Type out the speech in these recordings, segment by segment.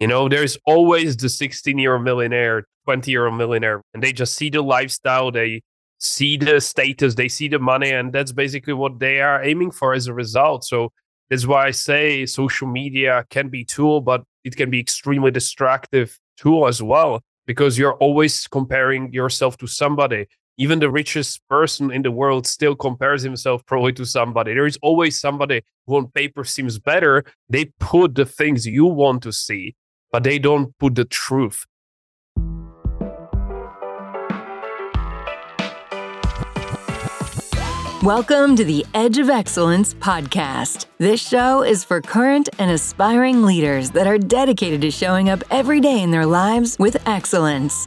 You know, there's always the 16 year millionaire, 20 year millionaire, and they just see the lifestyle, they see the status, they see the money, and that's basically what they are aiming for as a result. So that's why I say social media can be tool, but it can be extremely destructive tool as well because you're always comparing yourself to somebody. Even the richest person in the world still compares himself probably to somebody. There is always somebody who on paper seems better. They put the things you want to see, but they don't put the truth. Welcome to the Edge of Excellence podcast. This show is for current and aspiring leaders that are dedicated to showing up every day in their lives with excellence.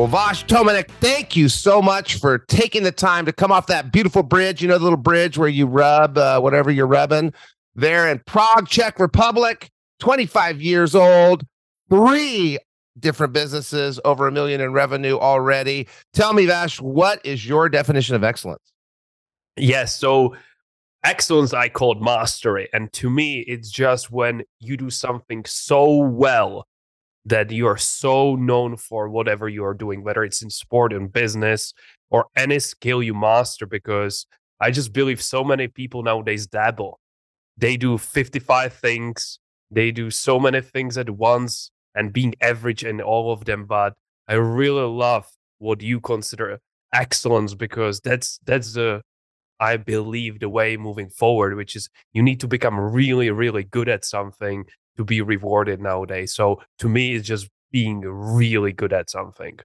Well, Vash Tomanec, thank you so much for taking the time to come off that beautiful bridge. You know, the little bridge where you rub uh, whatever you're rubbing there in Prague, Czech Republic, 25 years old, three different businesses, over a million in revenue already. Tell me, Vash, what is your definition of excellence? Yes. So, excellence I called mastery. And to me, it's just when you do something so well that you are so known for whatever you are doing, whether it's in sport, and business, or any skill you master. Because I just believe so many people nowadays dabble. They do 55 things, they do so many things at once and being average in all of them. But I really love what you consider excellence because that's that's the I believe the way moving forward, which is you need to become really, really good at something to be rewarded nowadays. So to me, it's just being really good at something.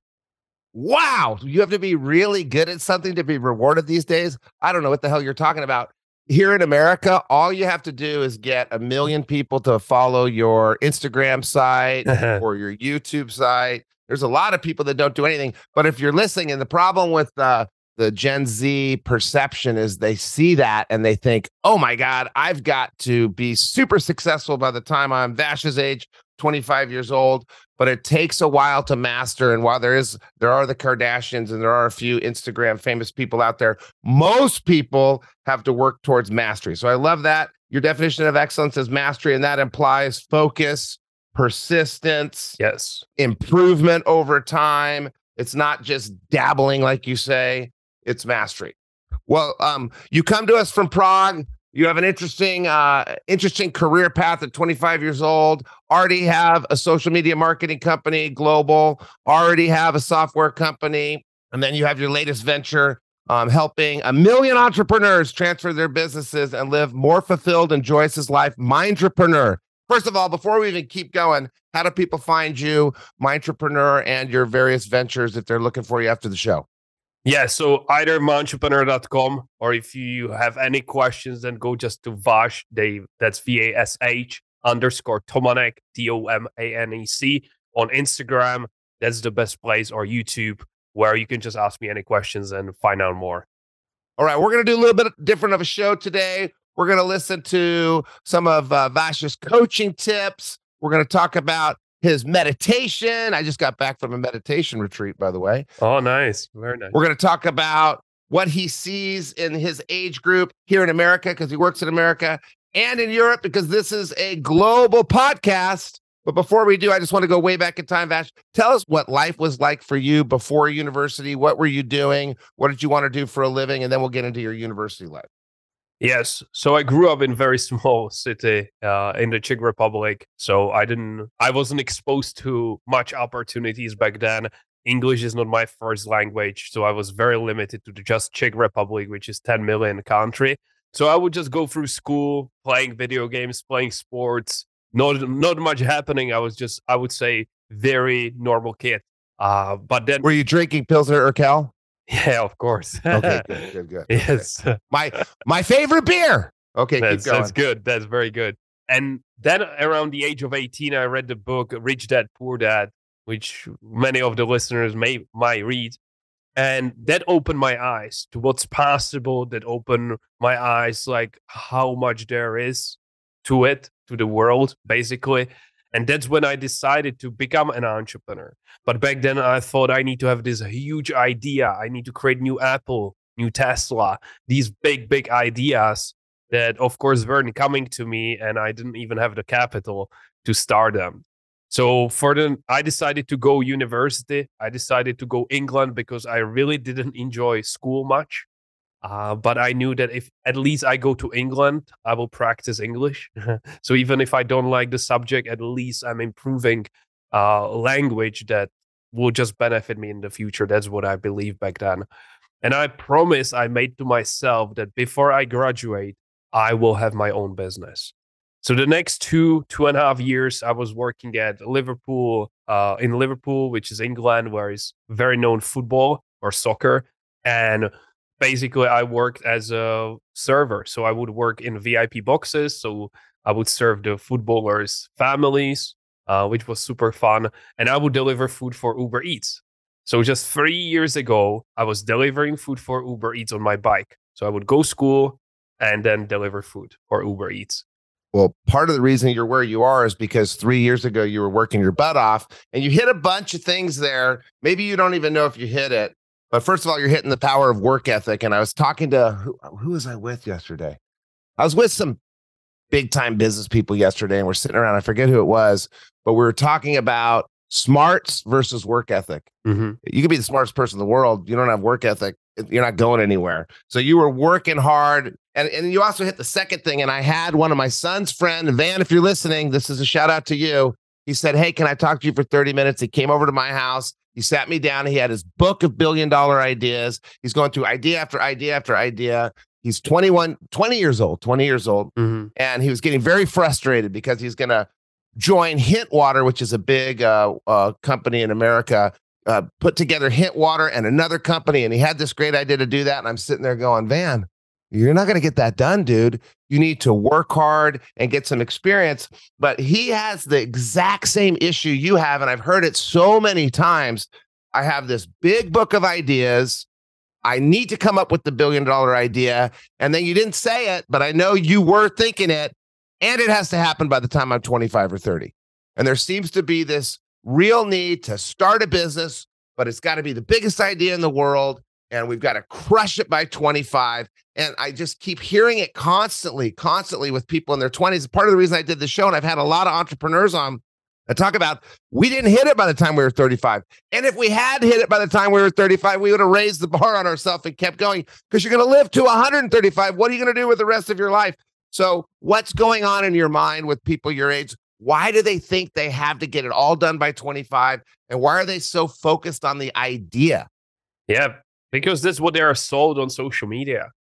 Wow. You have to be really good at something to be rewarded these days. I don't know what the hell you're talking about. Here in America, all you have to do is get a million people to follow your Instagram site or your YouTube site. There's a lot of people that don't do anything. But if you're listening, and the problem with uh, the Gen Z perception is they see that and they think, oh my God, I've got to be super successful by the time I'm Vash's age, 25 years old. But it takes a while to master. And while there is, there are the Kardashians and there are a few Instagram famous people out there, most people have to work towards mastery. So I love that. Your definition of excellence is mastery, and that implies focus, persistence, yes, improvement over time. It's not just dabbling, like you say it's mastery. Well, um, you come to us from Prague. You have an interesting, uh, interesting career path at 25 years old. Already have a social media marketing company, global. Already have a software company, and then you have your latest venture, um, helping a million entrepreneurs transfer their businesses and live more fulfilled and joyous life. Mindtrepreneur. First of all, before we even keep going, how do people find you, Mindtrepreneur, and your various ventures if they're looking for you after the show? Yeah, so either mindtrepreneur.com or if you have any questions, then go just to Vash Dave. That's V A S H underscore Tomanec, T O M A N E C on Instagram. That's the best place or YouTube where you can just ask me any questions and find out more. All right, we're going to do a little bit different of a show today. We're going to listen to some of uh, Vash's coaching tips. We're going to talk about his meditation. I just got back from a meditation retreat, by the way. Oh, nice. Very nice. We're going to talk about what he sees in his age group here in America because he works in America and in Europe because this is a global podcast. But before we do, I just want to go way back in time, Vash. Tell us what life was like for you before university. What were you doing? What did you want to do for a living? And then we'll get into your university life. Yes. So I grew up in very small city uh, in the Czech Republic. So I didn't, I wasn't exposed to much opportunities back then. English is not my first language, so I was very limited to the just Czech Republic, which is 10 million country. So I would just go through school, playing video games, playing sports. Not not much happening. I was just, I would say, very normal kid. Uh, but then, were you drinking Pilsner Urquell? Yeah, of course. okay, good, good, good. Yes. Okay. My my favorite beer. Okay, that's, keep going. That's good. That's very good. And then around the age of 18, I read the book Rich Dad Poor Dad. which many of the listeners may might read. And that opened my eyes to what's possible, that opened my eyes like how much there is to it, to the world, basically. And that's when I decided to become an entrepreneur. But back then I thought I need to have this huge idea. I need to create new Apple, new Tesla, these big, big ideas that of course weren't coming to me and I didn't even have the capital to start them. So for the I decided to go university. I decided to go England because I really didn't enjoy school much. Uh, but I knew that if at least I go to England, I will practice English. so even if I don't like the subject, at least I'm improving uh, language that will just benefit me in the future. That's what I believe back then. And I promise I made to myself that before I graduate, I will have my own business. So the next two, two and a half years, I was working at Liverpool, uh, in Liverpool, which is England, where is very known football or soccer. And basically I worked as a server. So I would work in VIP boxes. So I would serve the footballers' families, uh, which was super fun. And I would deliver food for Uber Eats. So just three years ago, I was delivering food for Uber Eats on my bike. So I would go school and then deliver food for Uber Eats. Well, part of the reason you're where you are is because three years ago you were working your butt off and you hit a bunch of things there. Maybe you don't even know if you hit it, but first of all, you're hitting the power of work ethic. And I was talking to who, who was I with yesterday? I was with some big time business people yesterday, and we're sitting around. I forget who it was, but we were talking about smarts versus work ethic. Mm-hmm. You could be the smartest person in the world. You don't have work ethic. You're not going anywhere. So you were working hard. And, and you also hit the second thing. And I had one of my son's friend, Van, if you're listening, this is a shout out to you. He said, Hey, can I talk to you for 30 minutes? He came over to my house. He sat me down. He had his book of billion dollar ideas. He's going through idea after idea after idea. He's 21, 20 years old, 20 years old. Mm-hmm. And he was getting very frustrated because he's going to join Hint Water, which is a big uh, uh, company in America, uh, put together Hint Water and another company. And he had this great idea to do that. And I'm sitting there going, Van, you're not going to get that done, dude. You need to work hard and get some experience. But he has the exact same issue you have. And I've heard it so many times. I have this big book of ideas. I need to come up with the billion dollar idea. And then you didn't say it, but I know you were thinking it. And it has to happen by the time I'm 25 or 30. And there seems to be this real need to start a business, but it's got to be the biggest idea in the world and we've got to crush it by 25. And I just keep hearing it constantly, constantly with people in their 20s. Part of the reason I did the show, and I've had a lot of entrepreneurs on that talk about we didn't hit it by the time we were 35. And if we had hit it by the time we were 35, we would have raised the bar on ourselves and kept going because you're going to live to 135. What are you going to do with the rest of your life? So, what's going on in your mind with people your age? Why do they think they have to get it all done by 25? And why are they so focused on the idea? Yeah, because that's what they are sold on social media.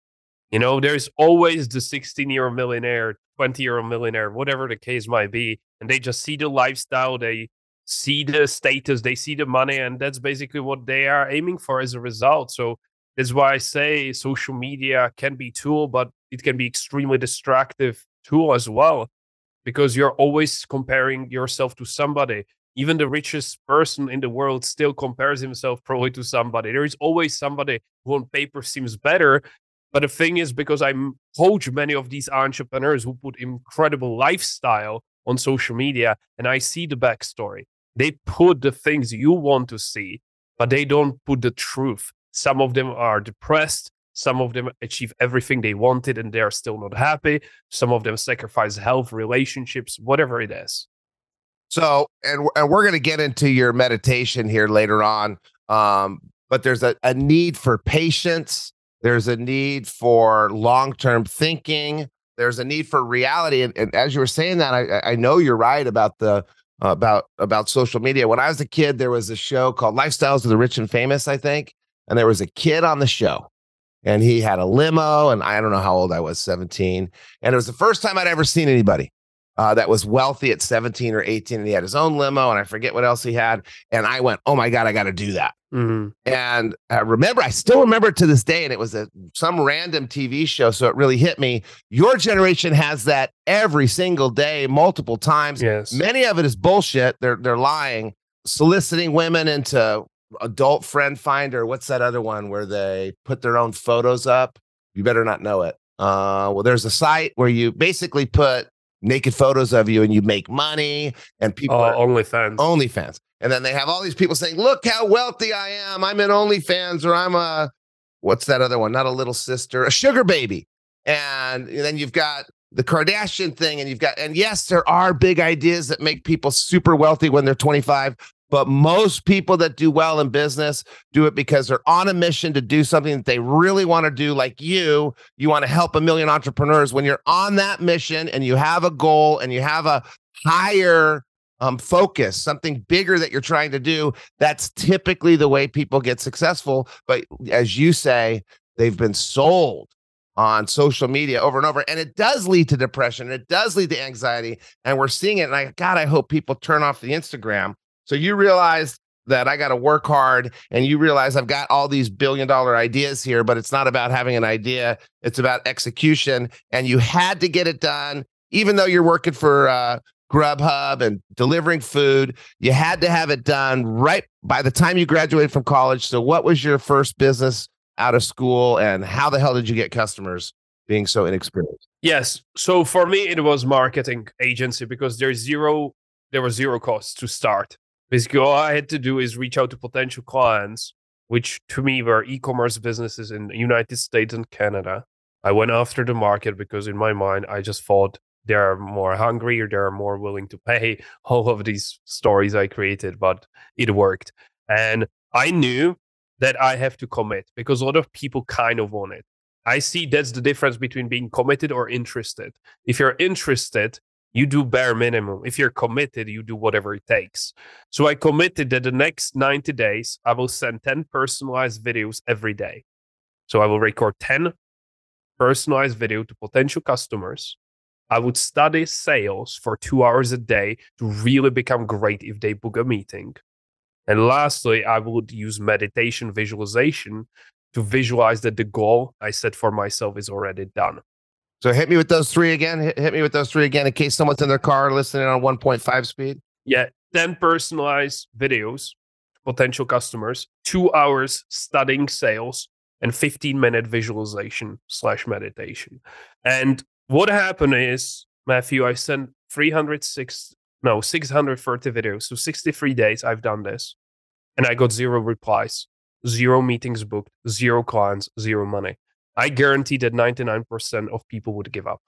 You know, there's always the 16 year old millionaire, 20 year old millionaire, whatever the case might be. And they just see the lifestyle, they see the status, they see the money, and that's basically what they are aiming for as a result. So that's why I say social media can be tool, but it can be extremely destructive tool as well, because you're always comparing yourself to somebody even the richest person in the world still compares himself probably to somebody. There is always somebody who on paper seems better. But the thing is, because I coach many of these entrepreneurs who put incredible lifestyle on social media and I see the backstory, they put the things you want to see, but they don't put the truth. Some of them are depressed. Some of them achieve everything they wanted and they are still not happy. Some of them sacrifice health, relationships, whatever it is. So, and and we're going to get into your meditation here later on. Um, but there's a, a need for patience. There's a need for long term thinking. There's a need for reality. And, and, as you were saying that, I, I know you're right about the uh, about about social media. When I was a kid, there was a show called Lifestyles of the Rich and Famous, I think, and there was a kid on the show, and he had a limo, and I don't know how old I was, 17, and it was the first time I'd ever seen anybody uh, that was wealthy at 17 or 18 and he had his own limo and I forget what else he had. And I went, oh my God, I got to do that. Mm-hmm. And I remember, I still remember to this day, and it was a some random TV show. So it really hit me. Your generation has that every single day, multiple times. Yes. Many of it is bullshit. They're they're lying. soliciting women into adult friend finder. What's that other one where they put their own photos up? You better not know it. Uh, well, there's a site where you basically put naked photos of you and you make money and people Oh, OnlyFans. OnlyFans. And then they have all these people saying, look how wealthy I am. I'm in OnlyFans or I'm a, what's that other one? Not a little sister, a sugar baby. And then you've got the Kardashian thing and you've got, and yes, there are big ideas that make people super wealthy when they're 25. But most people that do well in business do it because they're on a mission to do something that they really want to do. Like you, you want to help a million entrepreneurs. When you're on that mission and you have a goal and you have a higher um, focus, something bigger that you're trying to do, that's typically the way people get successful. But as you say, they've been sold on social media over and over. And it does lead to depression. It does lead to anxiety. And we're seeing it. And I, God, I hope people turn off the Instagram. So you realize that I got to work hard and you realize I've got all these billion dollar ideas here, but it's not about having an idea. It's about execution. And you had to get it done, even though you're working for uh, Grubhub and delivering food. You had to have it done right by the time you graduated from college. So, what was your first business out of school, and how the hell did you get customers being so inexperienced? Yes. So for me, it was marketing agency because there's zero, there was zero costs to start. Basically, all I had to do is reach out to potential clients, which to me were e-commerce businesses in the United States and Canada. I went after the market because in my mind, I just thought they're more hungry or they're more willing to pay all of these stories I created, but it worked. And I knew that I have to commit because a lot of people kind of want it. I see that's the difference between being committed or interested. If you're interested, you do bare minimum. If you're committed, you do whatever it takes. So I committed that the next 90 days, I will send 10 personalized videos every day. So I will record 10 personalized video to potential customers. I would study sales for two hours a day to really become great if they book a meeting. And lastly, I would use meditation visualization to visualize that the goal I set for myself is already done. So, hit me with those three again. Hit, me with those three again in case someone's in their car listening on 1.5 speed. Yeah, 10 personalized videos potential customers, two hours studying sales, and 15 minute visualization slash meditation. And what happened is, Matthew, I sent 306, no, 630 videos. So 63 days I've done this. And I got zero replies, zero meetings booked, zero clients, zero money. I guarantee that 99% of people would give up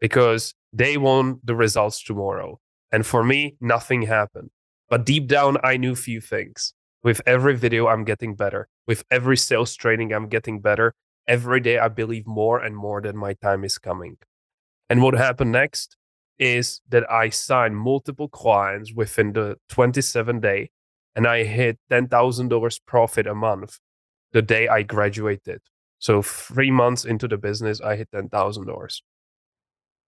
because they want the results tomorrow. And for me, nothing happened. But deep down, I knew few things. With every video, I'm getting better. With every sales training, I'm getting better. Every day, I believe more and more that my time is coming. And what happened next is that I signed multiple clients within the 27 day and I hit $10,000 profit a month the day I graduated. So three months into the business, I hit $10,000.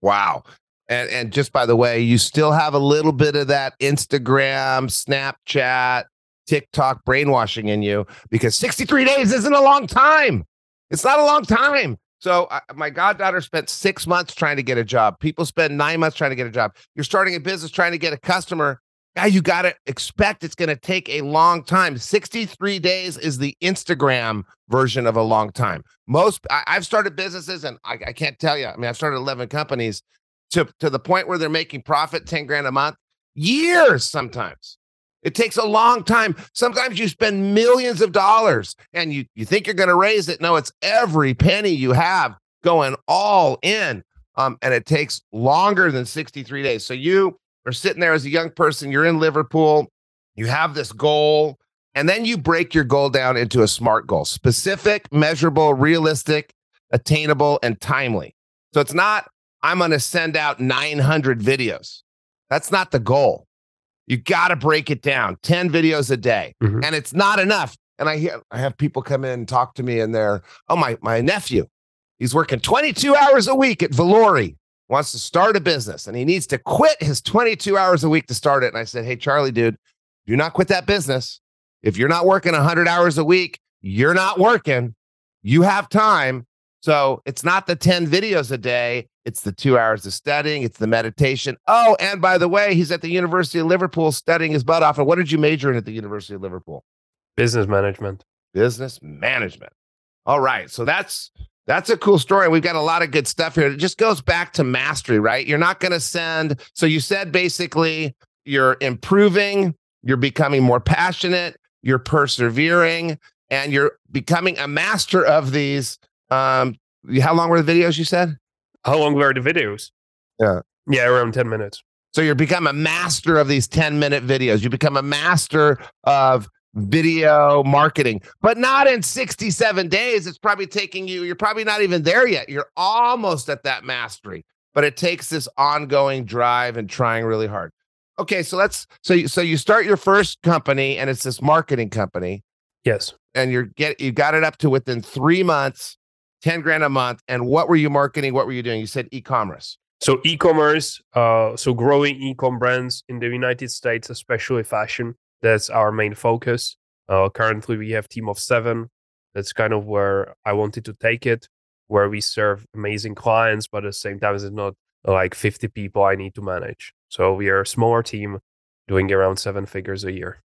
Wow. And and just by the way, you still have a little bit of that Instagram, Snapchat, TikTok brainwashing in you because 63 days isn't a long time. It's not a long time. So I, my goddaughter spent six months trying to get a job. People spend nine months trying to get a job. You're starting a business trying to get a customer. Guy, you got to expect it's going to take a long time. 63 days is the Instagram version of a long time. Most I, have started businesses and I, I can't tell you. I mean, I've started 11 companies to, to the point where they're making profit 10 grand a month, years sometimes. It takes a long time. Sometimes you spend millions of dollars and you, you think you're going to raise it. No, it's every penny you have going all in. Um, and it takes longer than 63 days. So you are sitting there as a young person, you're in Liverpool, you have this goal, and then you break your goal down into a SMART goal specific, measurable, realistic, attainable, and timely. So it's not, I'm going to send out 900 videos. That's not the goal. You got to break it down 10 videos a day. Mhm. And it's not enough. And I hear, I have people come in and talk to me and they're, oh, my, my nephew, he's working 22 hours a week at Valori, wants to start a business and he needs to quit his 22 hours a week to start it. And I said, hey, Charlie, dude, do not quit that business. If you're not working 100 hours a week, you're not working. You have time. So it's not the 10 videos a day, it's the two hours of studying, it's the meditation. Oh, and by the way, he's at the University of Liverpool studying his butt off. And what did you major in at the University of Liverpool? Business management. Business management. All right. So that's that's a cool story. We've got a lot of good stuff here. It just goes back to mastery, right? You're not going to send. So you said basically you're improving, you're becoming more passionate, you're persevering, and you're becoming a master of these um, how long were the videos you said? How long were the videos? Yeah. Yeah, around 10 minutes. So you become a master of these 10 minute videos. You become a master of video marketing, but not in 67 days. It's probably taking you, you're probably not even there yet. You're almost at that mastery, but it takes this ongoing drive and trying really hard. Okay, so let's so you, so you start your first company and it's this marketing company. Yes. And you're get you got it up to within 3 months 10 grand a month. And what were you marketing? What were you doing? You said e-commerce. So e-commerce, uh, so growing e-com brands in the United States, especially fashion. That's our main focus. Uh, currently, we have team of seven. That's kind of where I wanted to take it, where we serve amazing clients, but at the same time, it's not like 50 people I need to manage. So we are a smaller team doing around seven figures a year.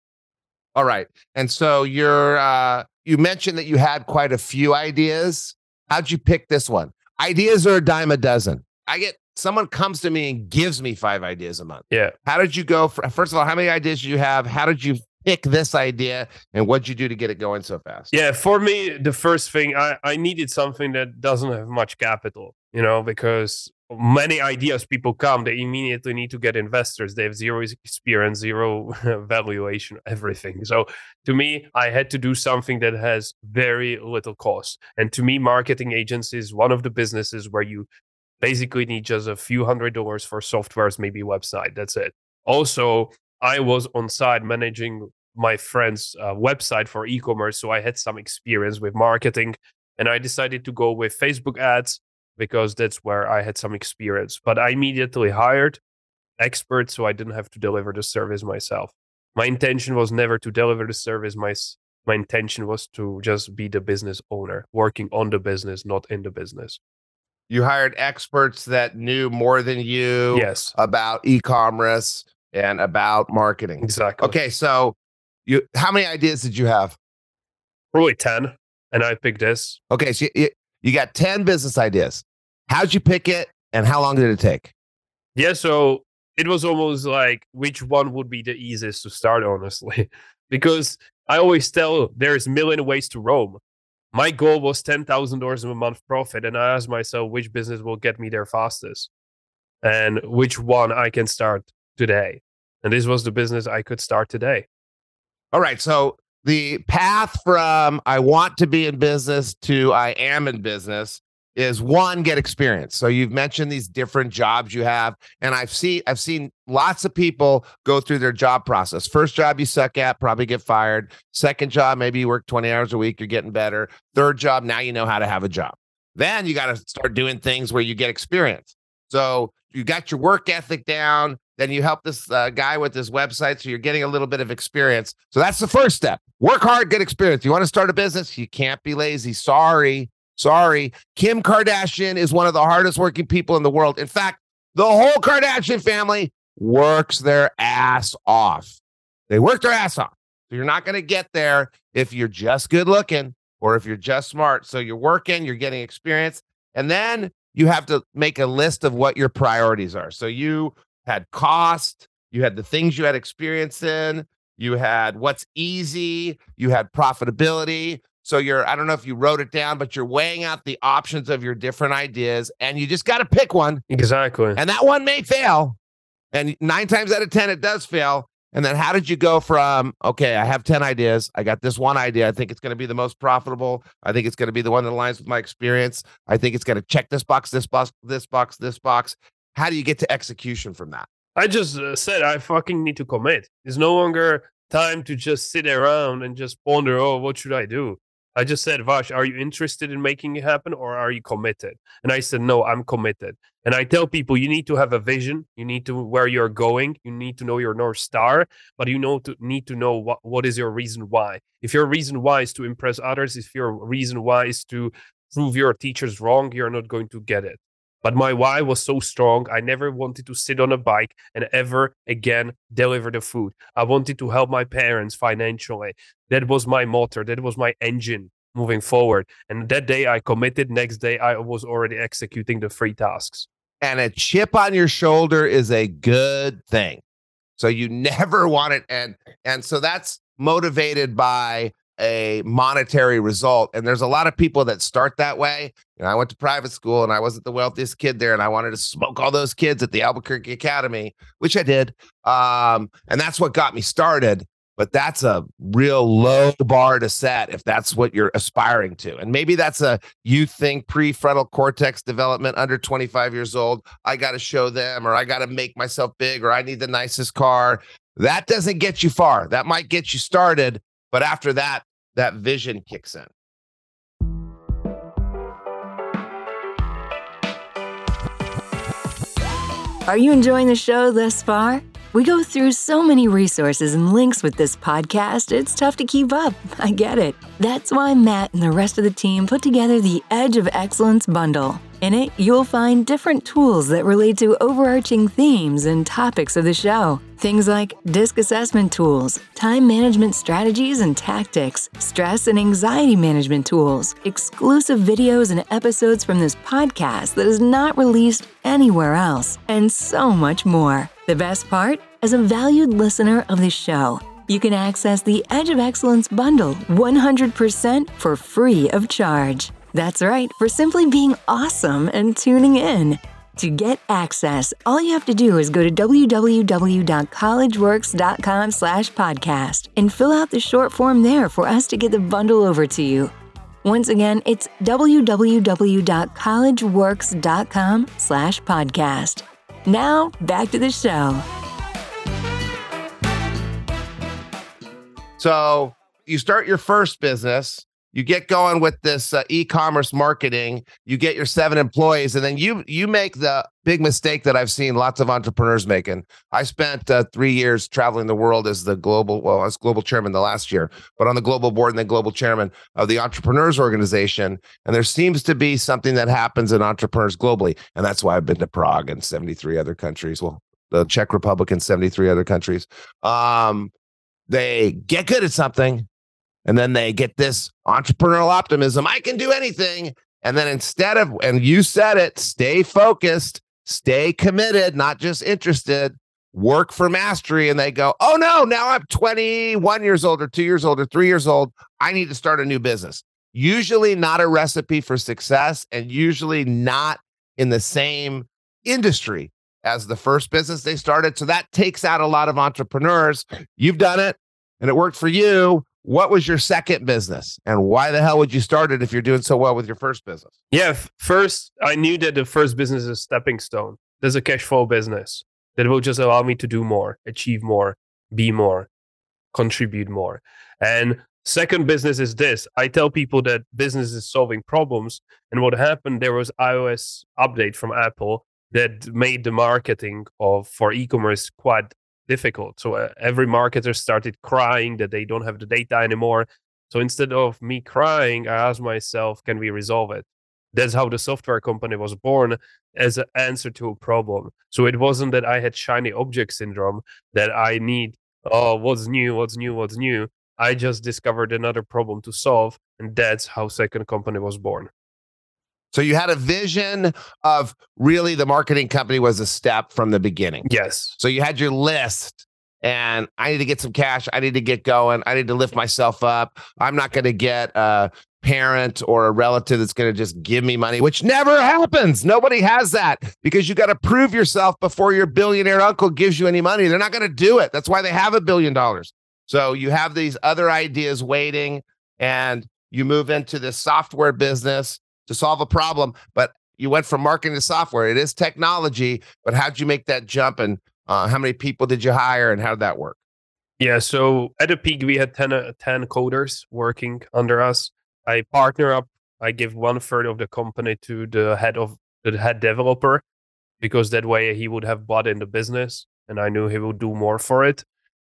All right. And so you're uh you mentioned that you had quite a few ideas. How'd you pick this one? Ideas are a dime a dozen. I get someone comes to me and gives me five ideas a month. Yeah. How did you go? For, first of all, how many ideas did you have? How did you pick this idea and what'd you do to get it going so fast? Yeah, for me, the first thing I, I needed something that doesn't have much capital, you know, because many ideas people come they immediately need to get investors they have zero experience zero valuation everything so to me i had to do something that has very little cost and to me marketing agency is one of the businesses where you basically need just a few hundred dollars for softwares maybe website that's it also i was on site managing my friend's uh, website for e-commerce so i had some experience with marketing and i decided to go with facebook ads because that's where I had some experience. But I immediately hired experts so I didn't have to deliver the service myself. My intention was never to deliver the service. My, my intention was to just be the business owner, working on the business, not in the business. You hired experts that knew more than you yes. about e-commerce and about marketing. Exactly. Okay, so you how many ideas did you have? Probably 10 and I picked this. Okay, so you, you got 10 business ideas. How'd you pick it and how long did it take? Yeah, so it was almost like which one would be the easiest to start, honestly. because I always tell there's a million ways to Rome. My goal was $10,000 in a month profit. And I asked myself which business will get me there fastest and which one I can start today. And this was the business I could start today. All right. So the path from I want to be in business to I am in business is one get experience. So you've mentioned these different jobs you have and I've seen I've seen lots of people go through their job process. First job you suck at, probably get fired. Second job maybe you work 20 hours a week, you're getting better. Third job now you know how to have a job. Then you got to start doing things where you get experience. So you got your work ethic down, then you help this uh, guy with this website so you're getting a little bit of experience. So that's the first step. Work hard, get experience. You want to start a business? You can't be lazy. Sorry. Sorry. Kim Kardashian is one of the hardest working people in the world. In fact, the whole Kardashian family works their ass off. They work their ass off. So you're not going to get there if you're just good looking or if you're just smart. So you're working, you're getting experience, and then you have to make a list of what your priorities are. So you had cost, you had the things you had experience in, you had what's easy, you had profitability, so you're, I don't know if you wrote it down, but you're weighing out the options of your different ideas and you just got to pick one. Exactly. And that one may fail. And nine times out of 10, it does fail. And then how did you go from, okay, I have 10 ideas. I got this one idea. I think it's going to be the most profitable. I think it's going to be the one that aligns with my experience. I think it's going to check this box, this box, this box, this box. How do you get to execution from that? I just uh, said I fucking need to commit. It's no longer time to just sit around and just ponder, oh, what should I do? I just said, Vash, are you interested in making it happen or are you committed? And I said, no, I'm committed. And I tell people, you need to have a vision. You need to where you're going. You need to know your North Star, but you know to need to know what, what is your reason why. If your reason why is to impress others, if your reason why is to prove your teachers wrong, you're not going to get it. But my why was so strong. I never wanted to sit on a bike and ever again deliver the food. I wanted to help my parents financially. That was my motor. That was my engine moving forward. And that day I committed. Next day I was already executing the three tasks. And a chip on your shoulder is a good thing. So you never want it. And and so that's motivated by a monetary result. And there's a lot of people that start that way. You know, I went to private school and I wasn't the wealthiest kid there, and I wanted to smoke all those kids at the Albuquerque Academy, which I did. Um, and that's what got me started. But that's a real low bar to set if that's what you're aspiring to. And maybe that's a you think prefrontal cortex development under 25 years old. I got to show them, or I got to make myself big, or I need the nicest car. That doesn't get you far. That might get you started. But after that, that vision kicks in. Are you enjoying the show thus far? We go through so many resources and links with this podcast, it's tough to keep up. I get it. That's why Matt and the rest of the team put together the Edge of Excellence bundle. In it, you'll find different tools that relate to overarching themes and topics of the show. Things like disc assessment tools, time management strategies and tactics, stress and anxiety management tools, exclusive videos and episodes from this podcast that is not released anywhere else, and so much more. The best part? As a valued listener of the show, you can access the Edge of Excellence bundle 100% for free of charge. That's right, for simply being awesome and tuning in. To get access, all you have to do is go to www.collegeworks.com slash podcast and fill out the short form there for us to get the bundle over to you. Once again, it's www.collegeworks.com slash podcast. Now, back to the show. So you start your first business you get going with this uh, e-commerce marketing you get your seven employees and then you you make the big mistake that i've seen lots of entrepreneurs making. I spent uh, three years traveling the world as the global well as global chairman the last year but on the global board and then global chairman of the entrepreneurs organization and there seems to be something that happens in entrepreneurs globally and that's why i've been to prague and 73 other countries well the czech republic and 73 other countries. Um, they get good at something and then they get this entrepreneurial optimism. I can do anything. And then instead of, and you said it, stay focused, stay committed, not just interested, work for mastery. And they go, oh no, now I'm 21 years old or two years old or three years old. I need to start a new business. Usually not a recipe for success and usually not in the same industry as the first business they started. So that takes out a lot of entrepreneurs. You've done it and it worked for you what was your second business? And why the hell would you start it if you're doing so well with your first business? Yeah first i knew that the first business is a stepping stone. There's a cash flow business that will just allow me to do more achieve more be more contribute more. And second business is this. I tell people that business is solving problems and what happened there was ios update from apple that made the marketing of for e-commerce quite difficult. So uh, every marketer started crying that they don't have the data anymore. So instead of me crying, I asked myself, can we resolve it? That's how the software company was born as an answer to a problem. So it wasn't that I had shiny object syndrome that I need, oh, what's new, what's new, what's new. I just discovered another problem to solve. And that's how Second Company was born. So you had a vision of really the marketing company was a step from the beginning. Yes. So you had your list and I need to get some cash. I need to get going. I need to lift myself up. I'm not going to get a parent or a relative that's going to just give me money, which never happens. Nobody has that because you got to prove yourself before your billionaire uncle gives you any money. They're not going to do it. That's why they have a billion dollars. So you have these other ideas waiting and you move into this software business to solve a problem, but you went from marketing to software. It is technology, but how'd you make that jump and uh, how many people did you hire and how did that work? Yeah, so at the peak, we had 10, uh, 10 coders working under us. I partner up, I give one third of the company to the head of the head developer because that way he would have bought in the business and I knew he would do more for it.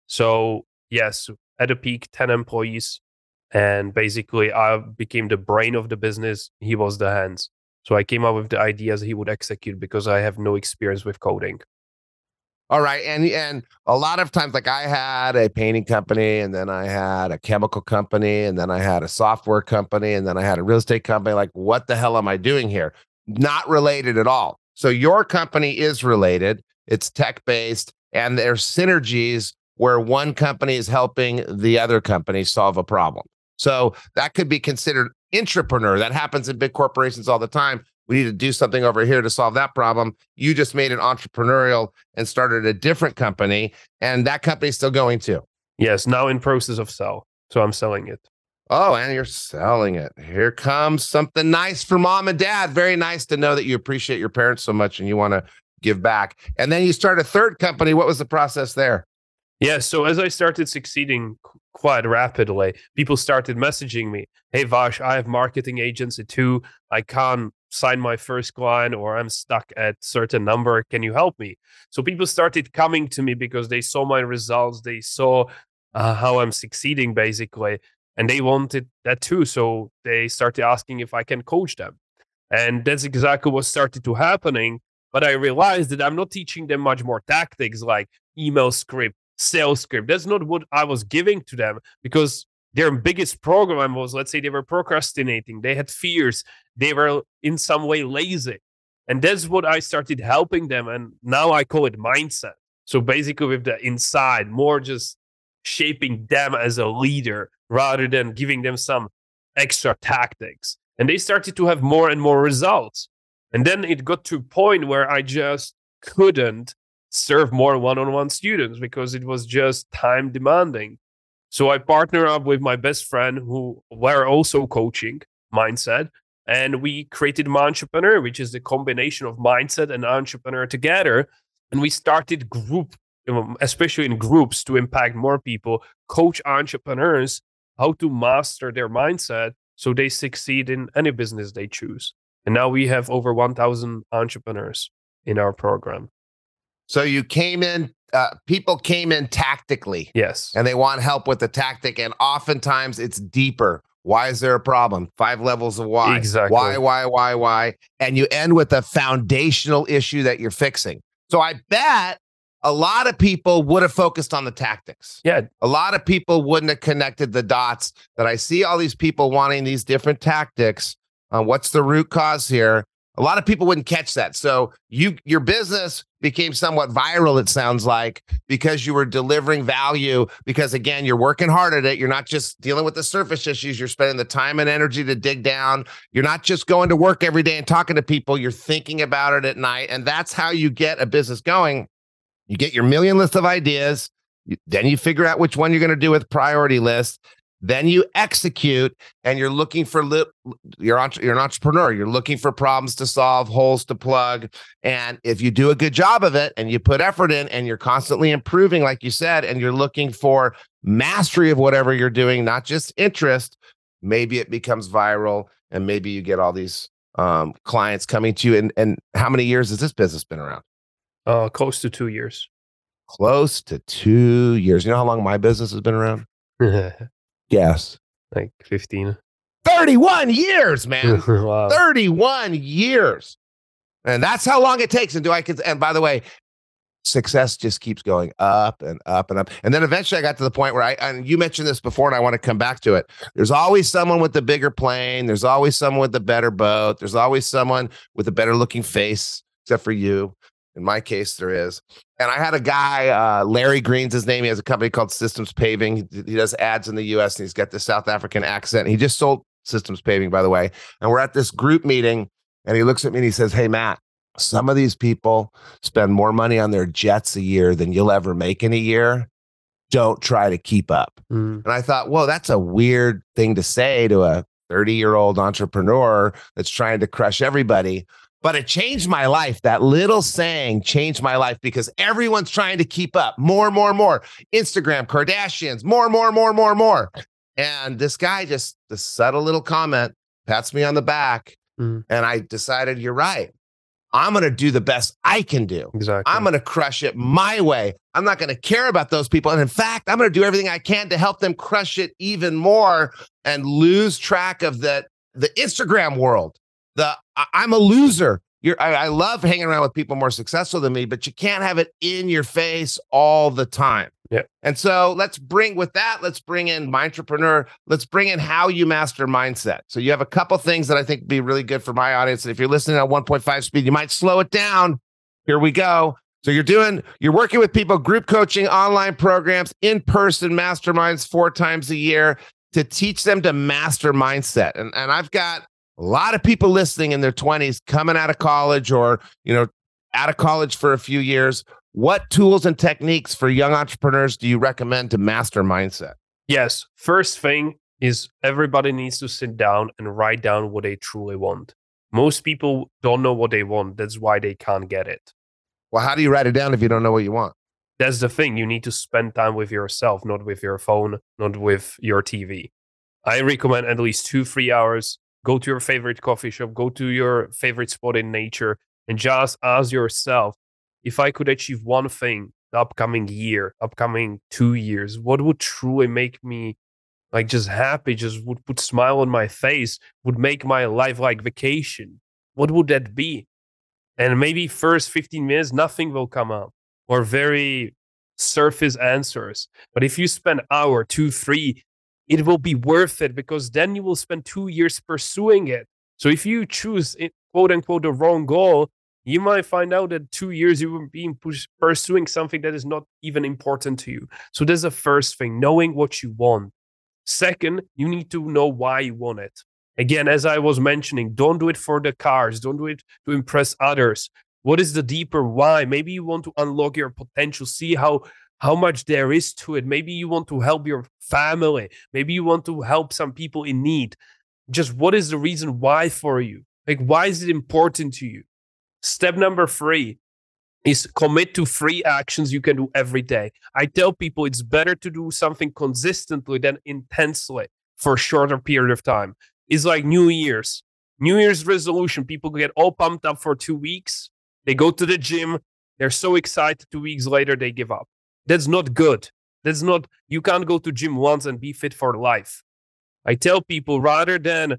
So, yes, at the peak, 10 employees, And basically, I became the brain of the business. He was the hands. So I came up with the ideas he would execute because I have no experience with coding. All right, and and a lot of times, like I had a painting company, and then I had a chemical company, and then I had a software company, and then I had a real estate company. Like, what the hell am I doing here? Not related at all. So your company is related. It's tech based, and there's synergies where one company is helping the other company solve a problem. So that could be considered intrapreneur. That happens in big corporations all the time we need to do something over here to solve that problem. You just made an entrepreneurial and started a different company, and that company's still going too. Yes, now in process of sell. So I'm selling it. Oh, and you're selling it. Here comes something nice for mom and dad. Very nice to know that you appreciate your parents so much and you want to give back. And then you start a third company. What was the process there? Yeah, so as I started succeeding quite rapidly, people started messaging me, "Hey Vash, I have marketing agency too. I can't sign my first client or I'm stuck at certain number. Can you help me? So people started coming to me because they saw my results. They saw uh, how I'm succeeding basically. And they wanted that too. So they started asking if I can coach them. And that's exactly what started to happening. But I realized that I'm not teaching them much more tactics like email script, sales script. That's not what I was giving to them because their biggest program was let's say they were procrastinating. They had fears. They were in some way lazy. And that's what i started helping them and now i call it mindset. So basically with the inside more just shaping them as a leader rather than giving them some extra tactics. And they started to have more and more results. And then it got to a point where i just couldn't serve more one-on-one students because it was just time demanding so I partner up with my best friend who were also coaching mindset. And we created Mindtrepreneur, which is the combination of mindset and entrepreneur together. And we started group, especially in groups to impact more people, coach entrepreneurs how to master their mindset so they succeed in any business they choose. And now we have over 1,000 entrepreneurs in our program. So you came in uh, people came in tactically. Yes. And they want help with the tactic. And oftentimes it's deeper. Why is there a problem? Five levels of why. Exactly. Why, why, why, why? And you end with a foundational issue that you're fixing. So I bet a lot of people would have focused on the tactics. Yeah. A lot of people wouldn't have connected the dots that I see all these people wanting these different tactics. Uh, what's the root cause here? A lot of people wouldn't catch that. So you your business became somewhat viral, it sounds like, because you were delivering value. Because again, you're working hard at it. You're not just dealing with the surface issues, you're spending the time and energy to dig down. You're not just going to work every day and talking to people, you're thinking about it at night. And that's how you get a business going. You get your million list of ideas. Then you figure out which one you're going to do with priority list. Then you execute and you're looking for li- you're, you're an entrepreneur. You're looking for problems to solve, holes to plug. And if you do a good job of it and you put effort in and you're constantly improving, like you said, and you're looking for mastery of whatever you're doing, not just interest, maybe it becomes viral and maybe you get all these um, clients coming to you. And, and how many years has this business been around? Uh, close to two years. Close to two years. You know how long my business has been around? Yes. Like 15. 31 years, man. wow. 31 years. And that's how long it takes. And do I and by the way, success just keeps going up and up and up. And then eventually I got to the point where I and you mentioned this before and I want to come back to it. There's always someone with the bigger plane, there's always someone with the better boat, there's always someone with a better looking face except for you. In my case, there is. And I had a guy, uh, Larry Green's his name. He has a company called Systems Paving. He, he does ads in the US and he's got the South African accent. He just sold Systems Paving, by the way. And we're at this group meeting and he looks at me and he says, Hey, Matt, some of these people spend more money on their jets a year than you'll ever make in a year. Don't try to keep up. Mm. And I thought, well, that's a weird thing to say to a 30 year old entrepreneur that's trying to crush everybody but it changed my life. That little saying changed my life because everyone's trying to keep up more, more, more. Instagram, Kardashians, more, more, more, more, more. And this guy just, the subtle little comment pats me on the back. Mm. And I decided, you're right. I'm going to do the best I can do. Exactly. I'm going to crush it my way. I'm not going to care about those people. And in fact, I'm going to do everything I can to help them crush it even more and lose track of the, the Instagram world. The I- I'm a loser. You're, I, I love hanging around with people more successful than me, but you can't have it in your face all the time. Yeah. And so let's bring with that, let's bring in Mindtrepreneur. Let's bring in how you master mindset. So you have a couple things that I think be really good for my audience. And if you're listening at 1.5 speed, you might slow it down. Here we go. So you're doing, you're working with people, group coaching, online programs, in-person masterminds four times a year to teach them to master mindset. And, and I've got a lot of people listening in their 20s coming out of college or, you know, out of college for a few years. What tools and techniques for young entrepreneurs do you recommend to master mindset? Yes. First thing is everybody needs to sit down and write down what they truly want. Most people don't know what they want. That's why they can't get it. Well, how do you write it down if you don't know what you want? That's the thing. You need to spend time with yourself, not with your phone, not with your TV. I recommend at least two, three hours. Go to your favorite coffee shop, go to your favorite spot in nature, and just ask yourself if I could achieve one thing the upcoming year, upcoming two years, what would truly make me like just happy, just would put smile on my face, would make my life like vacation? What would that be? And maybe first 15 minutes, nothing will come up or very surface answers. But if you spend hour, two, three, it will be worth it because then you will spend two years pursuing it. So if you choose quote unquote the wrong goal, you might find out that two years you being push- pursuing something that is not even important to you. So there's the first thing, knowing what you want. Second, you need to know why you want it. Again, as I was mentioning, don't do it for the cars, don't do it to impress others. What is the deeper why? Maybe you want to unlock your potential, see how how much there is to it. Maybe you want to help your family. Maybe you want to help some people in need. Just what is the reason why for you? Like, why is it important to you? Step number three is commit to three actions you can do every day. I tell people it's better to do something consistently than intensely for a shorter period of time. It's like New Year's. New Year's resolution. People get all pumped up for two weeks. They go to the gym. They're so excited. Two weeks later, they give up. That's not good. That's not, you can't go to gym once and be fit for life. I tell people rather than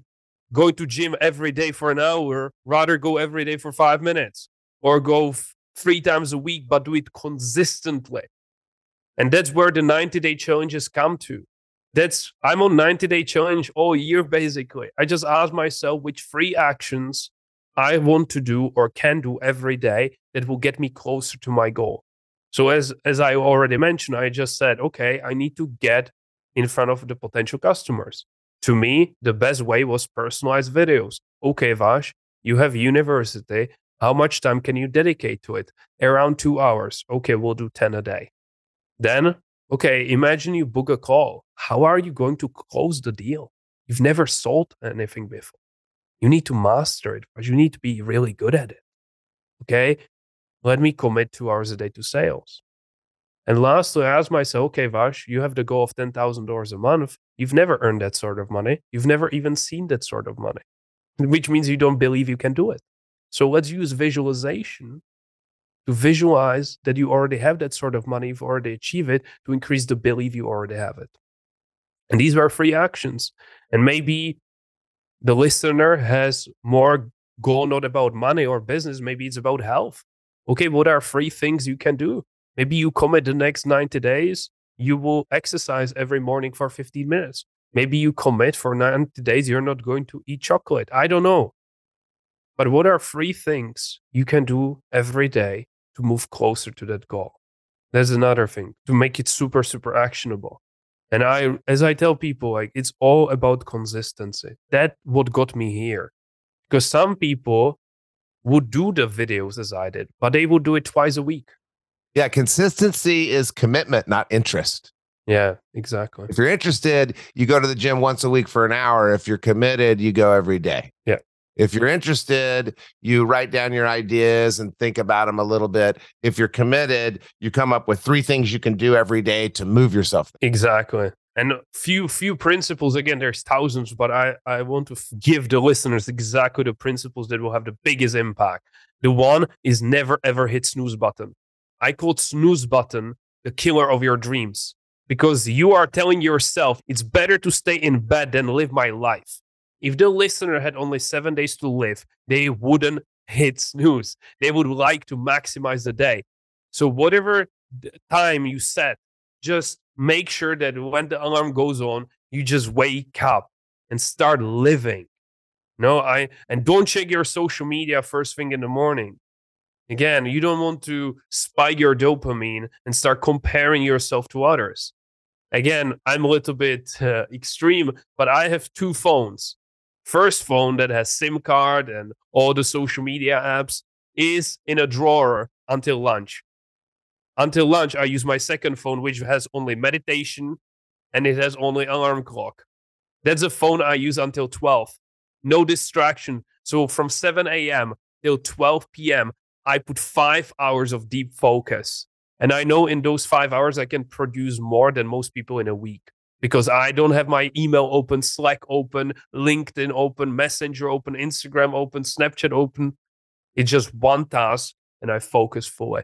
going to gym every day for an hour, rather go every day for five minutes or go f- three times a week, but do it consistently. And that's where the 90 day challenges come to. That's I'm on 90 day challenge all year basically. I just ask myself which three actions I want to do or can do every day that will get me closer to my goal. So as as I already mentioned, I just said, okay, I need to get in front of the potential customers. To me, the best way was personalized videos. Okay, Vash, you have university. How much time can you dedicate to it? Around two hours. Okay, we'll do 10 a day. Then, okay, imagine you book a call. How are you going to close the deal? You've never sold anything before. You need to master it, but you need to be really good at it. Okay, let me commit two hours a day to sales. And lastly, I ask myself, okay, Vash, you have the goal of $10,000 a month. You've never earned that sort of money. You've never even seen that sort of money, which means you don't believe you can do it. So let's use visualization to visualize that you already have that sort of money, you've already achieved it, to increase the belief you already have it. And these are free actions. And maybe the listener has more goal not about money or business, maybe it's about health. Okay, what are three things you can do? Maybe you commit the next 90 days, you will exercise every morning for 15 minutes. Maybe you commit for 90 days, you're not going to eat chocolate. I don't know. But what are three things you can do every day to move closer to that goal? That's another thing to make it super, super actionable. And I, as I tell people, like it's all about consistency. That what got me here, because some people would do the videos as I did, but they would do it twice a week. Yeah, consistency is commitment, not interest. Yeah, exactly. If you're interested, you go to the gym once a week for an hour. If you're committed, you go every day. Yeah. If you're interested, you write down your ideas and think about them a little bit. If you're committed, you come up with three things you can do every day to move yourself. Exactly. And few few principles again. There's thousands, but I I want to give the listeners exactly the principles that will have the biggest impact. The one is never ever hit snooze button. I call snooze button the killer of your dreams because you are telling yourself it's better to stay in bed than live my life. If the listener had only seven days to live, they wouldn't hit snooze. They would like to maximize the day. So, whatever time you set, just make sure that when the alarm goes on, you just wake up and start living. No, I and don't check your social media first thing in the morning. Again, you don't want to spike your dopamine and start comparing yourself to others. Again, I'm a little bit uh, extreme, but I have two phones. First phone that has SIM card and all the social media apps is in a drawer until lunch. Until lunch, I use my second phone, which has only meditation and it has only alarm clock. That's a phone I use until 12. No distraction. So from 7 a.m. till 12 p.m., I put five hours of deep focus. And I know in those five hours, I can produce more than most people in a week because I don't have my email open, Slack open, LinkedIn open, Messenger open, Instagram open, Snapchat open. It's just one task and I focus fully.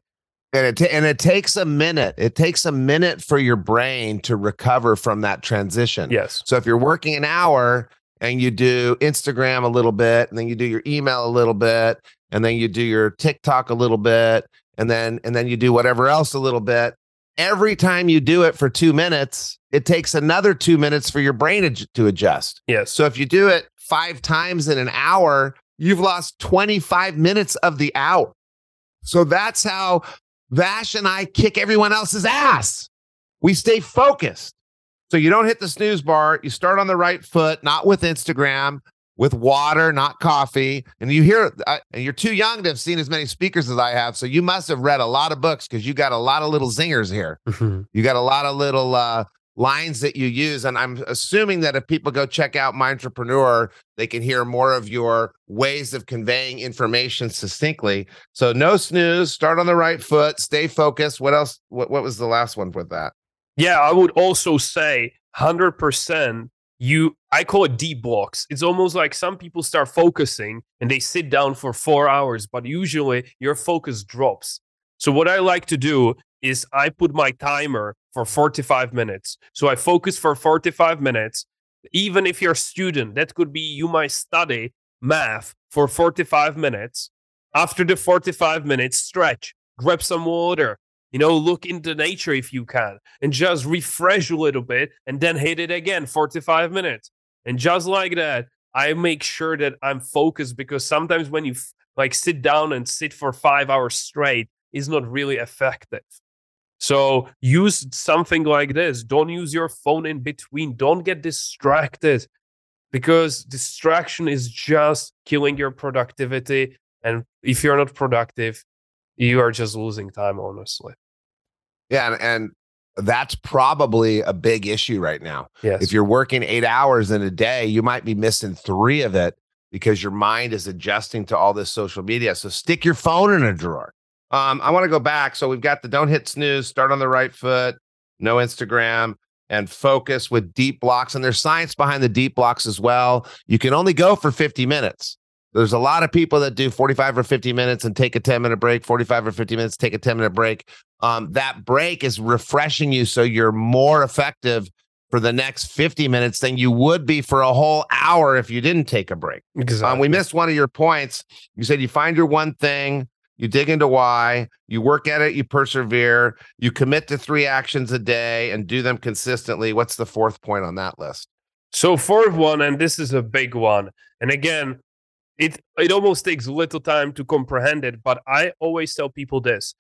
And it, t- and it takes a minute. It takes a minute for your brain to recover from that transition. Yes. So if you're working an hour and you do Instagram a little bit, and then you do your email a little bit, and then you do your TikTok a little bit, and then and then you do whatever else a little bit. Every time you do it for two minutes, it takes another two minutes for your brain to adjust. Yes. So if you do it five times in an hour, you've lost 25 minutes of the hour. So that's how Vash and I kick everyone else's ass. We stay focused. So you don't hit the snooze bar. You start on the right foot, not with Instagram, with water, not coffee. And you hear, uh, and you're too young to have seen as many speakers as I have. So you must have read a lot of books because you got a lot of little zingers here. Mm-hmm. You got a lot of little uh, lines that you use. And I'm assuming that if people go check out Mindtrepreneur, they can hear more of your ways of conveying information succinctly. So no snooze, start on the right foot, stay focused. What else? What, what was the last one with that? Yeah, I would also say 100% you i call it deep blocks it's almost like some people start focusing and they sit down for four hours but usually your focus drops so what i like to do is i put my timer for 45 minutes. So I focus for 45 minutes. Even if you're a student, that could be you might study math for 45 minutes. After the 45 minutes, stretch, grab some water, you know, look into nature if you can, and just refresh a little bit and then hit it again 45 minutes. And just like that, I make sure that I'm focused because sometimes when you like sit down and sit for five hours straight is not really effective. So use something like this. Don't use your phone in between. Don't get distracted because distraction is just killing your productivity. And if you're not productive, you are just losing time, honestly. Yeah. And, and that's probably a big issue right now. Yes. If you're working eight hours in a day, you might be missing three of it because your mind is adjusting to all this social media. So stick your phone in a drawer. Um, I want to go back. So we've got the don't hit snooze, start on the right foot, no Instagram, and focus with deep blocks. And there's science behind the deep blocks as well. You can only go for 50 minutes. There's a lot of people that do 45 or 50 minutes and take a 10 minute break, 45 or 50 minutes, take a 10 minute break. Um, that break is refreshing you so you're more effective for the next 50 minutes than you would be for a whole hour if you didn't take a break. Exactly. Um, we missed one of your points. You said you find your one thing, you dig into why, you work at it, you persevere, you commit to three actions a day and do them consistently. What's the fourth point on that list? So fourth one, and this is a big one. And again, it it almost takes little time to comprehend it, but I always tell people this.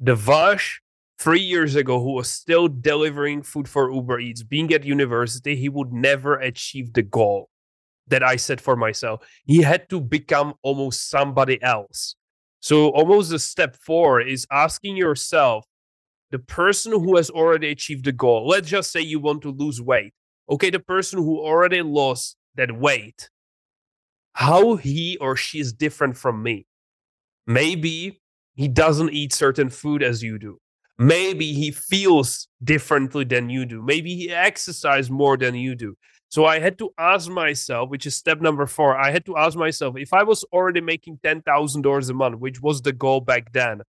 The Vash three years ago who was still delivering food for Uber Eats, being at university, he would never achieve the goal that I set for myself. He had to become almost somebody else. So almost the step four is asking yourself, the person who has already achieved the goal. Let's just say you want to lose weight. Okay, the person who already lost that weight, how he or she is different from me. Maybe he doesn't eat certain food as you do. Maybe he feels differently than you do. Maybe he exercises more than you do. So I had to ask myself, which is step number four. I had to ask myself if I was already making ten thousand dollars a month, which was the goal back then,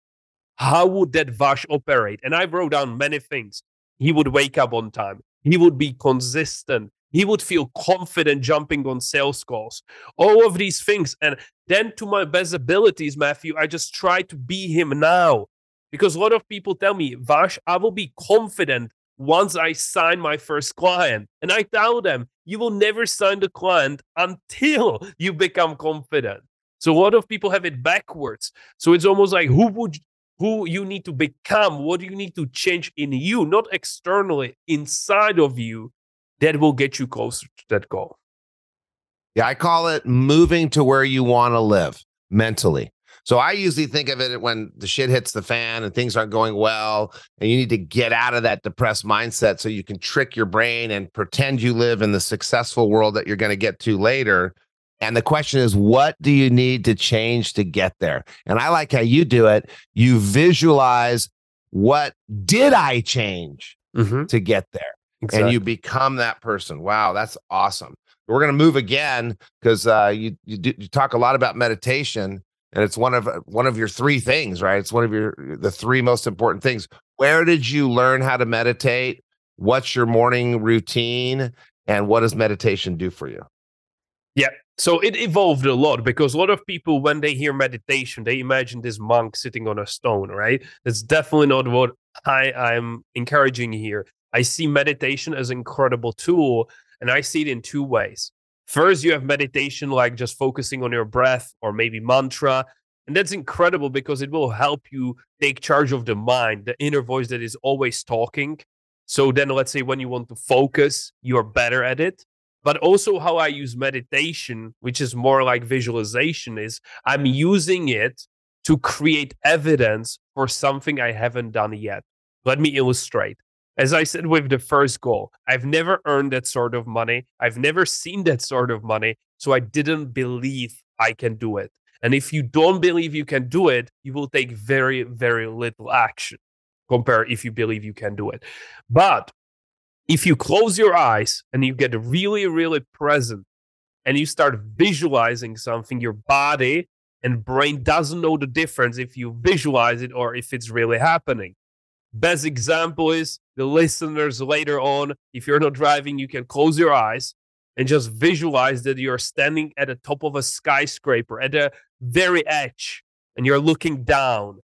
how would that Vash operate? And I wrote down many things. He would wake up on time. He would be consistent. He would feel confident jumping on sales calls. All of these things. And then to my best abilities, Matthew, I just try to be him now. Because a lot of people tell me, Vash, I will be confident once I sign my first client. And I tell them, you will never sign the client until you become confident. So a lot of people have it backwards. So it's almost like who would who you need to become, what do you need to change in you, not externally, inside of you, that will get you closer to that goal. Yeah, I call it moving to where you want to live mentally. So I usually think of it when the shit hits the fan and things aren't going well, and you need to get out of that depressed mindset so you can trick your brain and pretend you live in the successful world that you're going to get to later. And the question is, what do you need to change to get there? And I like how you do it. You visualize what did I change mm-hmm. to get there? Exactly. And you become that person. Wow, that's awesome. We're going to move again because uh, you you, do, you talk a lot about meditation, and it's one of uh, one of your three things right? It's one of your the three most important things. Where did you learn how to meditate? What's your morning routine? And what does meditation do for you? Yeah so it evolved a lot because a lot of people when they hear meditation they imagine this monk sitting on a stone right? That's definitely not what i i'm encouraging here. I see meditation as an incredible tool and i see it in two ways First, you have meditation, like just focusing on your breath or maybe mantra. And that's incredible because it will help you take charge of the mind, the inner voice that is always talking. So then, let's say when you want to focus, you're better at it. But also, how I use meditation, which is more like visualization, is I'm using it to create evidence for something I haven't done yet. Let me illustrate as I said with the first goal, I've never earned that sort of money. I've never seen that sort of money. So I didn't believe I can do it. And if you don't believe you can do it, you will take very, very little action compared if you believe you can do it. But if you close your eyes and you get really, really present and you start visualizing something, your body and brain doesn't know the difference if you visualize it or if it's really happening. Best example is the listeners later on. If you're not driving, you can close your eyes and just visualize that you're standing at the top of a skyscraper at the very edge and you're looking down.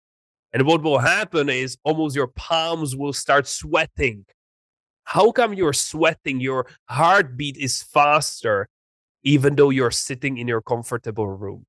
And what will happen is almost your palms will start sweating. How come you're sweating? Your heartbeat is faster, even though you're sitting in your comfortable room.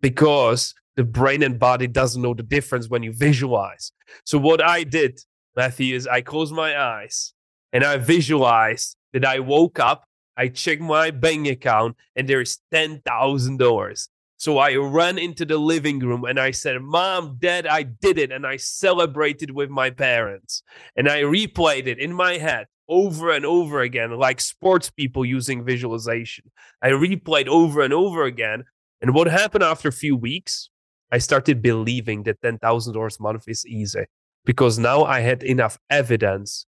Because the brain and body doesn't know the difference when you visualize. So what I did, Matthew, is I closed my eyes and I visualized that I woke up, I checked my bank account, and there's ten thousand dollars. So I ran into the living room and I said, Mom, Dad, I did it. And I celebrated with my parents. And I replayed it in my head over and over again, like sports people using visualization. I replayed over and over again. And what happened after a few weeks? I started believing that $10,000 a month is easy because now I had enough evidence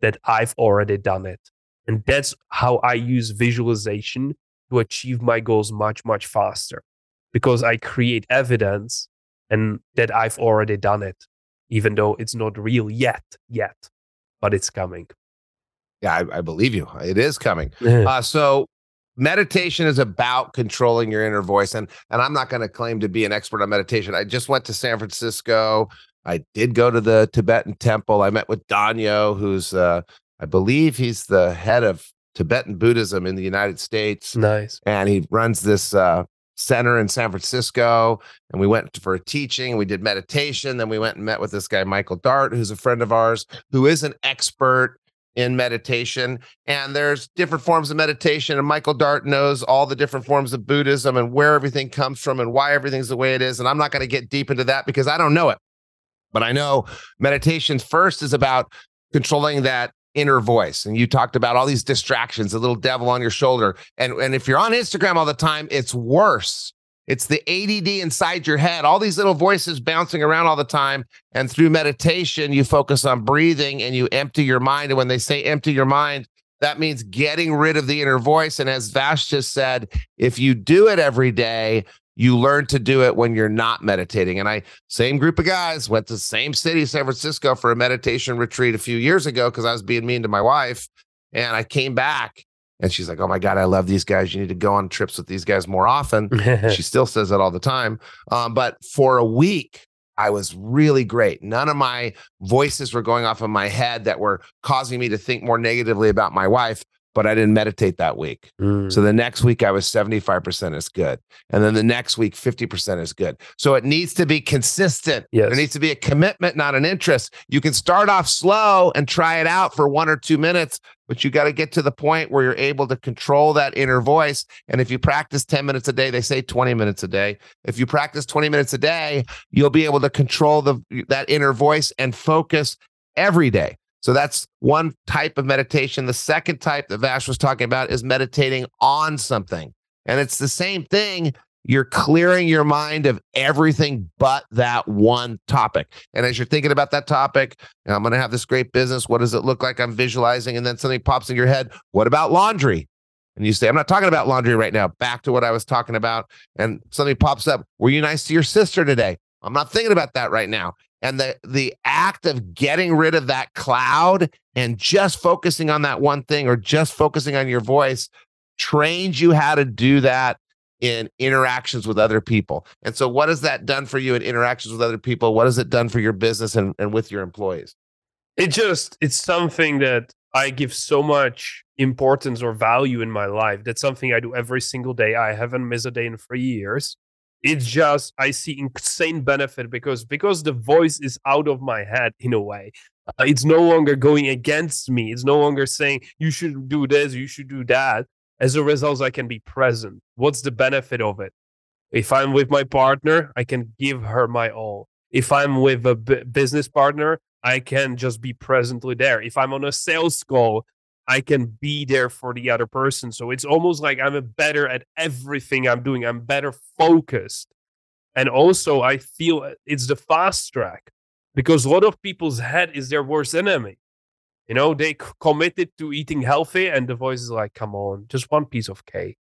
that I've already done it. And that's how I use visualization to achieve my goals much, much faster because I create evidence and that I've already done it, even though it's not real yet, yet, but it's coming. Yeah, I, I believe you. It is coming. uh, so meditation is about controlling your inner voice and and i'm not going to claim to be an expert on meditation. I just went to san francisco. I did go to the tibetan temple. I met with danyo who's uh i believe he's the head of tibetan buddhism in the united states nice. and he runs this uh center in san francisco and we went for a teaching we did meditation then we went and met with this guy michael dart who's a friend of ours who is an expert in meditation and there's different forms of meditation and michael dart knows all the different forms of buddhism and where everything comes from and why everything's the way it is and i'm not going to get deep into that because i don't know it. But i know meditation first is about controlling that inner voice and you talked about all these distractions the little devil on your shoulder and and if you're on instagram all the time it's worse It's the ADD inside your head, all these little voices bouncing around all the time. And through meditation, you focus on breathing and you empty your mind. And when they say empty your mind, that means getting rid of the inner voice. And as Vash just said, if you do it every day, you learn to do it when you're not meditating. And I, same group of guys, went to the same city, San Francisco, for a meditation retreat a few years ago because I was being mean to my wife. And I came back and she's like, Oh my God, I love these guys. You need to go on trips with these guys more often. she still says that all the time. Um, but for a week, I was really great. None of my voices were going off in my head that were causing me to think more negatively about my wife but I didn't meditate that week. Mm. So the next week I was 75% as good. And then the next week 50% is good. So it needs to be consistent. Yes. There needs to be a commitment, not an interest. You can start off slow and try it out for one or two minutes, but you got to get to the point where you're able to control that inner voice. And if you practice 10 minutes a day, they say 20 minutes a day. If you practice 20 minutes a day, you'll be able to control the that inner voice and focus every day. So that's one type of meditation. The second type that Vash was talking about is meditating on something. And it's the same thing. You're clearing your mind of everything but that one topic. And as you're thinking about that topic, I'm going to have this great business. What does it look like? I'm visualizing. And then something pops in your head. What about laundry? And you say, I'm not talking about laundry right now. Back to what I was talking about. And something pops up. Were you nice to your sister today? I'm not thinking about that right now and the the act of getting rid of that cloud and just focusing on that one thing or just focusing on your voice trains you how to do that in interactions with other people. And so what has that done for you in interactions with other people? What has it done for your business and, and with your employees? It just it's something that i give so much importance or value in my life. That's something i do every single day. I haven't missed a day in three years it's just i see insane benefit because because the voice is out of my head in a way. Uh, it's no longer going against me. It's no longer saying you should do this you should do that. As a result i can be present. What's the benefit of it? If i'm with my partner i can give her my all. If i'm with a b- business partner i can just be presently there. If i'm on a sales call I can be there for the other person. So it's almost like I'm better at everything I'm doing. I'm better focused. And also, I feel uh, it's the fast track because a lot of people's head is their worst enemy. You know, they committed to eating healthy, and the voice is like, come on, just one piece of cake.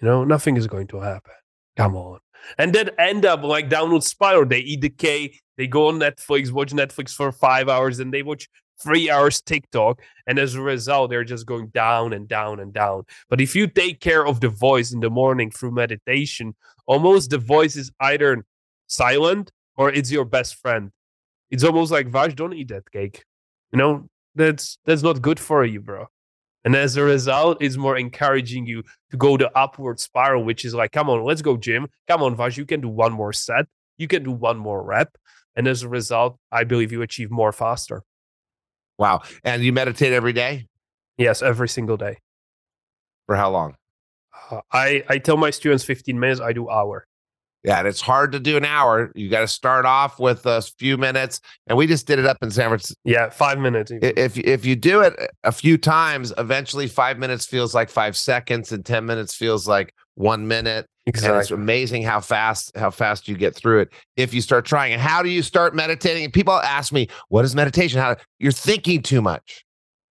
You know, nothing is going to happen. Come on. And then end up like downward spiral. They eat the cake, they go on Netflix, watch Netflix for five hours, and they watch three hours TikTok. And as a result, they're just going down and down and down. But if you take care of the voice in the morning through meditation, almost the voice is either silent or it's your best friend. It's almost like Vash, don't eat that cake. You know, that's that's not good for you, bro. And as a result, it's more encouraging you to go the upward spiral, which is like, come on, let's go, Jim. Come on, Vash, you can do one more set. You can do one more rep. And as a result, I believe you achieve more faster. Wow. And you meditate every day? Yes, every single day. For how long? Uh, I, I tell my students 15 minutes, I do hour. Yeah, and it's hard to do an hour. You got to start off with a few minutes, and we just did it up in San Francisco. Yeah, five minutes. Even. If if you do it a few times, eventually five minutes feels like five seconds, and ten minutes feels like one minute. Exactly. And it's amazing how fast how fast you get through it if you start trying. And how do you start meditating? people ask me, "What is meditation?" How you're thinking too much.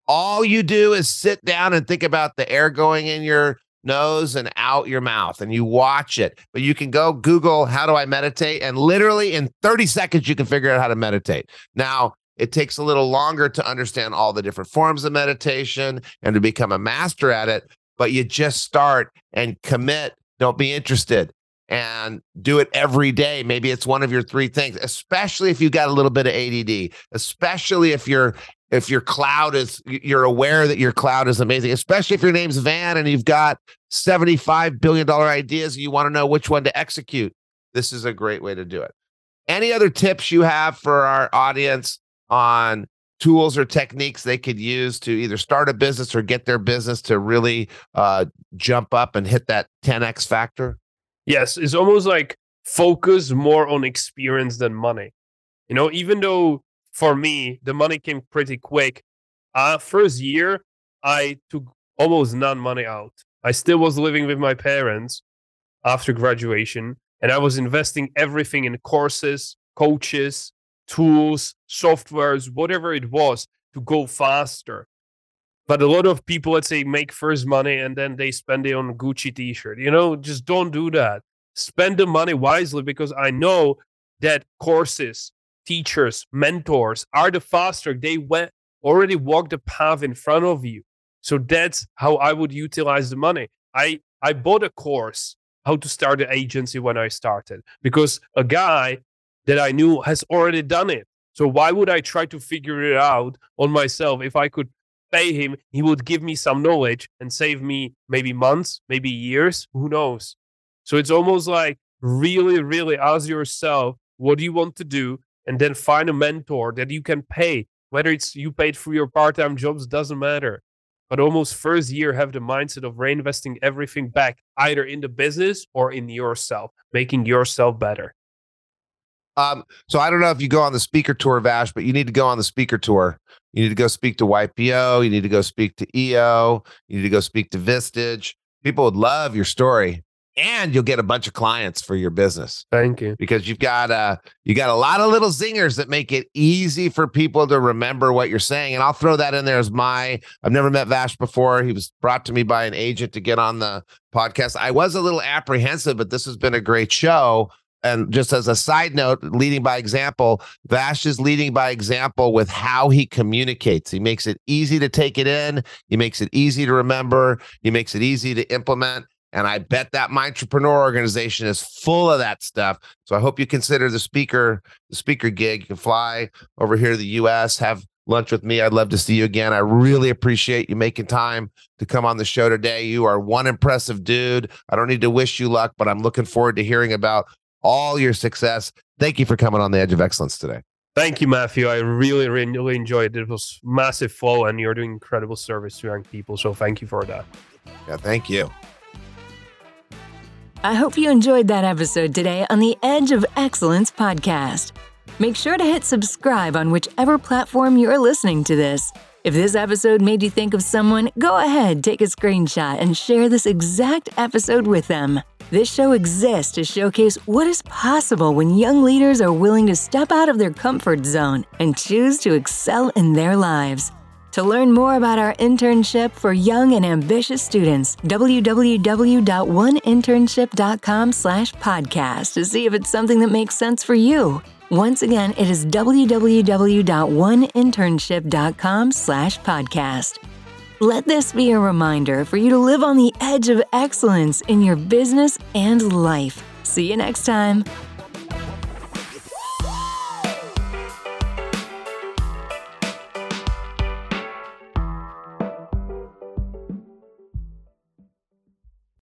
All you do is sit down and think about the air going in your nose and out your mouth and you watch it. But you can go Google how do I meditate and literally in 30 seconds you can figure out how to meditate. Now, it takes a little longer to understand all the different forms of meditation and to become a master at it, but you just start and commit. Don't be interested and do it every day. Maybe it's one of your three things, especially if you got a little bit of ADD, especially if you're if your cloud is you're aware that your cloud is amazing, especially if your name's Van and you've got 75 billion dollar ideas and you want to know which one to execute. This is a great way to do it. Any other tips you have for our audience on tools or techniques they could use to either start a business or get their business to really uh, jump up and hit that 10x factor? Yes, it's almost like focus more on experience than money. You know, even though for me the money came pretty quick, uh, first year I took almost none money out. I still was living with my parents. after graduation and I was investing everything in courses, coaches, tools, softwares, whatever it was to go faster. But a lot of people, let's say, make first money and then they spend it on Gucci t-shirt. You know, just don't do that. Spend the money wisely because I know that courses, teachers, mentors are the faster. They went already walked the path in front of you. So that's how I would utilize the money. I I bought a course how to start an agency when I started because a guy that I knew has already done it. So why would I try to figure it out on myself? If I could pay him, he would give me some knowledge and save me maybe months, maybe years, who knows. So it's almost like really really ask yourself what do you want to do? And then find a mentor that you can pay. Whether it's you paid for your part-time jobs doesn't matter. But almost first year have the mindset of reinvesting everything back either in the business or in yourself making yourself better um, so I don't know if you go on the speaker tour, Vash, but you need to go on the speaker tour. You need to go speak to YPO. You need to go speak to EO. You need to go speak to Vistage. People would love your story, and you'll get a bunch of clients for your business. Thank you. Because you've got uh you got a lot of little zingers that make it easy for people to remember what you're saying. And I'll throw that in there as my I've never met Vash before. He was brought to me by an agent to get on the podcast. I was a little apprehensive, but this has been a great show and just as a side note, leading by example, Vash is leading by example with how he communicates. He makes it easy to take it in, he makes it easy to remember, he makes it easy to implement. And I bet that Mindtrepreneur organization is full of that stuff. So I hope you consider the speaker, the speaker gig. You can fly over here to the US, have lunch with me. I'd love to see you again. I really appreciate you making time to come on the show today. You are one impressive dude. I don't need to wish you luck, but I'm looking forward to hearing about all your success. Thank you for coming on the Edge of Excellence today. Thank you, Matthew. I really, really enjoyed it. It was massive flow, and you're doing incredible service to young people. So thank you for that. Yeah, thank you. I hope you enjoyed that episode today on the Edge of Excellence podcast. Make sure to hit subscribe on whichever platform you're listening to this. If this episode made you think of someone, go ahead, take a screenshot, and share this exact episode with them. This show exists to showcase what is possible when young leaders are willing to step out of their comfort zone and choose to excel in their lives. To learn more about our internship for young and ambitious students, www.oneinternship.com/podcast to see if it's something that makes sense for you. Once again, it is www.oneinternship.com/podcast. Let this be a reminder for you to live on the edge of excellence in your business and life. See you next time.